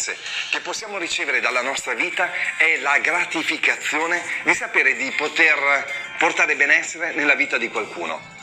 immense che possiamo ricevere dalla nostra vita è la gratificazione di sapere di poter portare benessere nella vita di qualcuno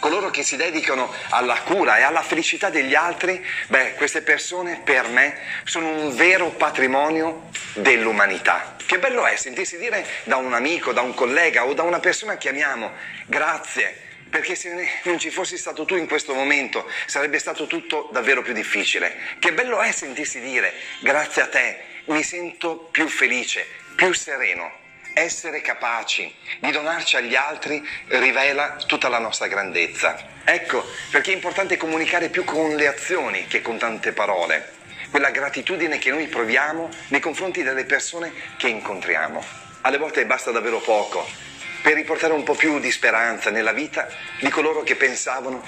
coloro che si dedicano alla cura e alla felicità degli altri, beh, queste persone per me sono un vero patrimonio dell'umanità. Che bello è sentirsi dire da un amico, da un collega o da una persona che amiamo, grazie, perché se non ci fossi stato tu in questo momento sarebbe stato tutto davvero più difficile. Che bello è sentirsi dire grazie a te, mi sento più felice, più sereno essere capaci di donarci agli altri rivela tutta la nostra grandezza. Ecco perché è importante comunicare più con le azioni che con tante parole, quella gratitudine che noi proviamo nei confronti delle persone che incontriamo. Alle volte basta davvero poco per riportare un po' più di speranza nella vita di coloro che pensavano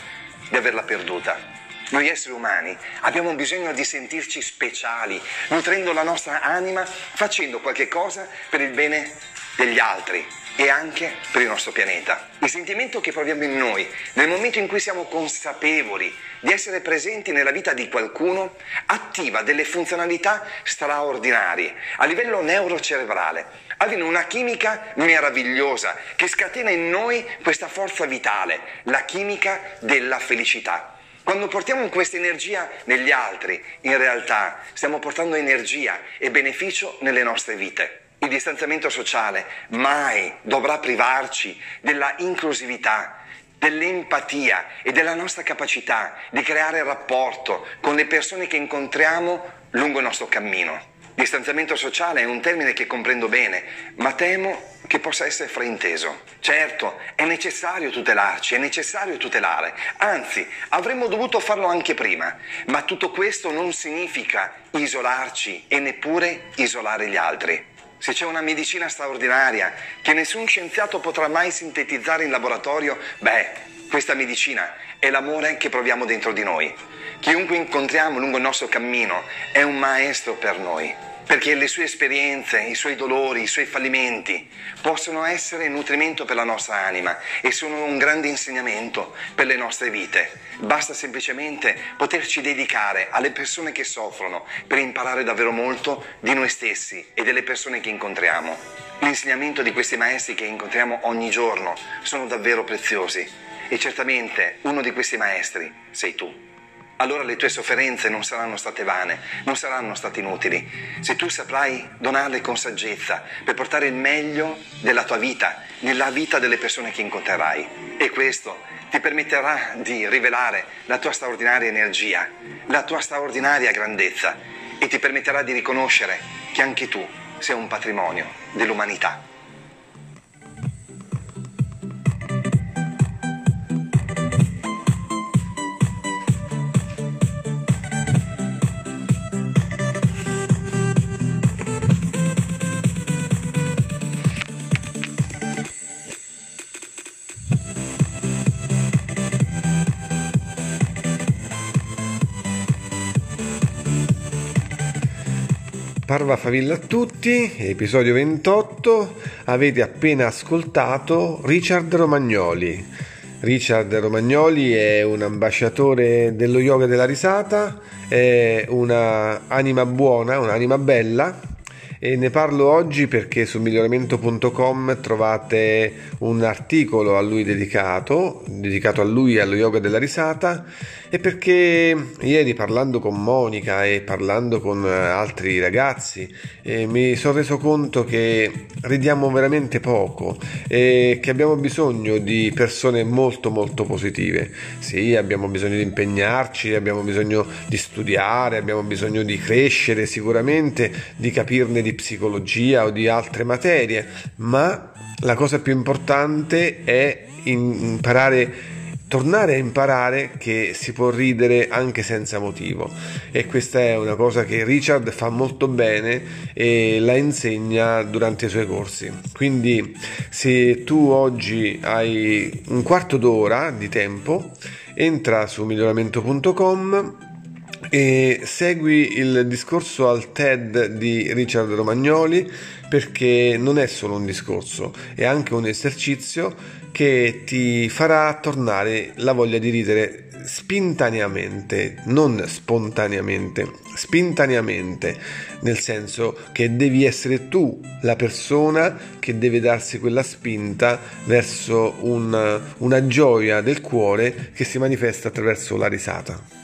di averla perduta. Noi esseri umani abbiamo bisogno di sentirci speciali, nutrendo la nostra anima, facendo qualche cosa per il bene degli altri e anche per il nostro pianeta. Il sentimento che proviamo in noi nel momento in cui siamo consapevoli di essere presenti nella vita di qualcuno attiva delle funzionalità straordinarie a livello neurocerebrale. Avviene una chimica meravigliosa che scatena in noi questa forza vitale, la chimica della felicità. Quando portiamo questa energia negli altri, in realtà stiamo portando energia e beneficio nelle nostre vite. Il distanziamento sociale mai dovrà privarci della inclusività, dell'empatia e della nostra capacità di creare rapporto con le persone che incontriamo lungo il nostro cammino. Distanziamento sociale è un termine che comprendo bene, ma temo che possa essere frainteso. Certo, è necessario tutelarci, è necessario tutelare, anzi avremmo dovuto farlo anche prima, ma tutto questo non significa isolarci e neppure isolare gli altri. Se c'è una medicina straordinaria che nessun scienziato potrà mai sintetizzare in laboratorio, beh, questa medicina è l'amore che proviamo dentro di noi. Chiunque incontriamo lungo il nostro cammino è un maestro per noi perché le sue esperienze, i suoi dolori, i suoi fallimenti possono essere nutrimento per la nostra anima e sono un grande insegnamento per le nostre vite. Basta semplicemente poterci dedicare alle persone che soffrono per imparare davvero molto di noi stessi e delle persone che incontriamo. L'insegnamento di questi maestri che incontriamo ogni giorno sono davvero preziosi e certamente uno di questi maestri sei tu allora le tue sofferenze non saranno state vane, non saranno state inutili, se tu saprai donarle con saggezza per portare il meglio della tua vita nella vita delle persone che incontrerai. E questo ti permetterà di rivelare la tua straordinaria energia, la tua straordinaria grandezza e ti permetterà di riconoscere che anche tu sei un patrimonio dell'umanità. Parva Favilla a tutti, episodio 28, avete appena ascoltato Richard Romagnoli. Richard Romagnoli è un ambasciatore dello yoga della risata, è un'anima buona, un'anima bella e ne parlo oggi perché su miglioramento.com trovate un articolo a lui dedicato, dedicato a lui e allo yoga della risata e perché ieri parlando con Monica e parlando con altri ragazzi eh, mi sono reso conto che ridiamo veramente poco e che abbiamo bisogno di persone molto molto positive. Sì, abbiamo bisogno di impegnarci, abbiamo bisogno di studiare, abbiamo bisogno di crescere sicuramente, di capirne di psicologia o di altre materie, ma la cosa più importante è imparare tornare a imparare che si può ridere anche senza motivo. E questa è una cosa che Richard fa molto bene e la insegna durante i suoi corsi. Quindi se tu oggi hai un quarto d'ora di tempo entra su miglioramento.com e segui il discorso al TED di Richard Romagnoli perché non è solo un discorso, è anche un esercizio che ti farà tornare la voglia di ridere spintaneamente, non spontaneamente, spintaneamente, nel senso che devi essere tu la persona che deve darsi quella spinta verso una, una gioia del cuore che si manifesta attraverso la risata.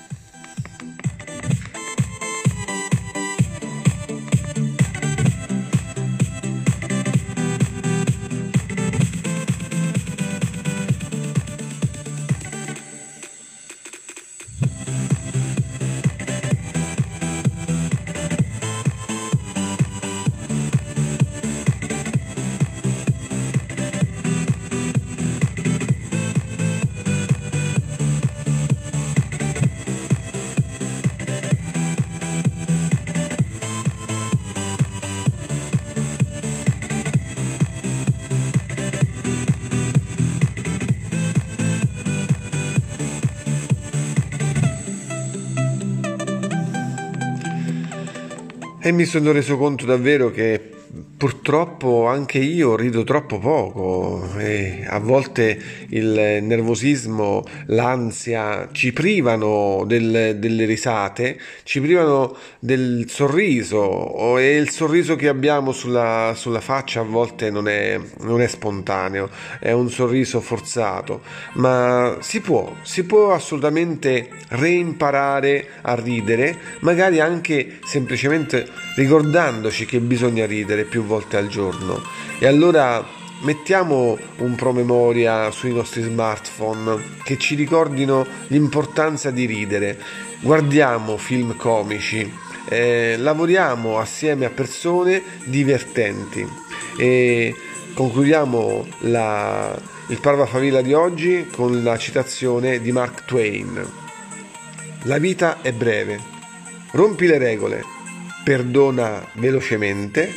E mi sono reso conto davvero che purtroppo anche io rido troppo poco e a volte il nervosismo, l'ansia ci privano del, delle risate, ci privano del sorriso e il sorriso che abbiamo sulla, sulla faccia a volte non è, non è spontaneo, è un sorriso forzato, ma si può, si può assolutamente reimparare a ridere, magari anche semplicemente ricordandoci che bisogna ridere più volte al giorno. E allora mettiamo un promemoria sui nostri smartphone che ci ricordino l'importanza di ridere. Guardiamo film comici, eh, lavoriamo assieme a persone divertenti e concludiamo la, il Parva Favilla di oggi con la citazione di Mark Twain. La vita è breve, rompi le regole, perdona velocemente,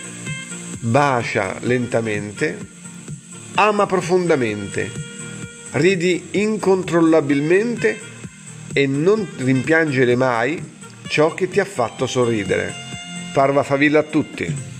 bacia lentamente, ama profondamente, ridi incontrollabilmente e non rimpiangere mai ciò che ti ha fatto sorridere. Parva favilla a tutti.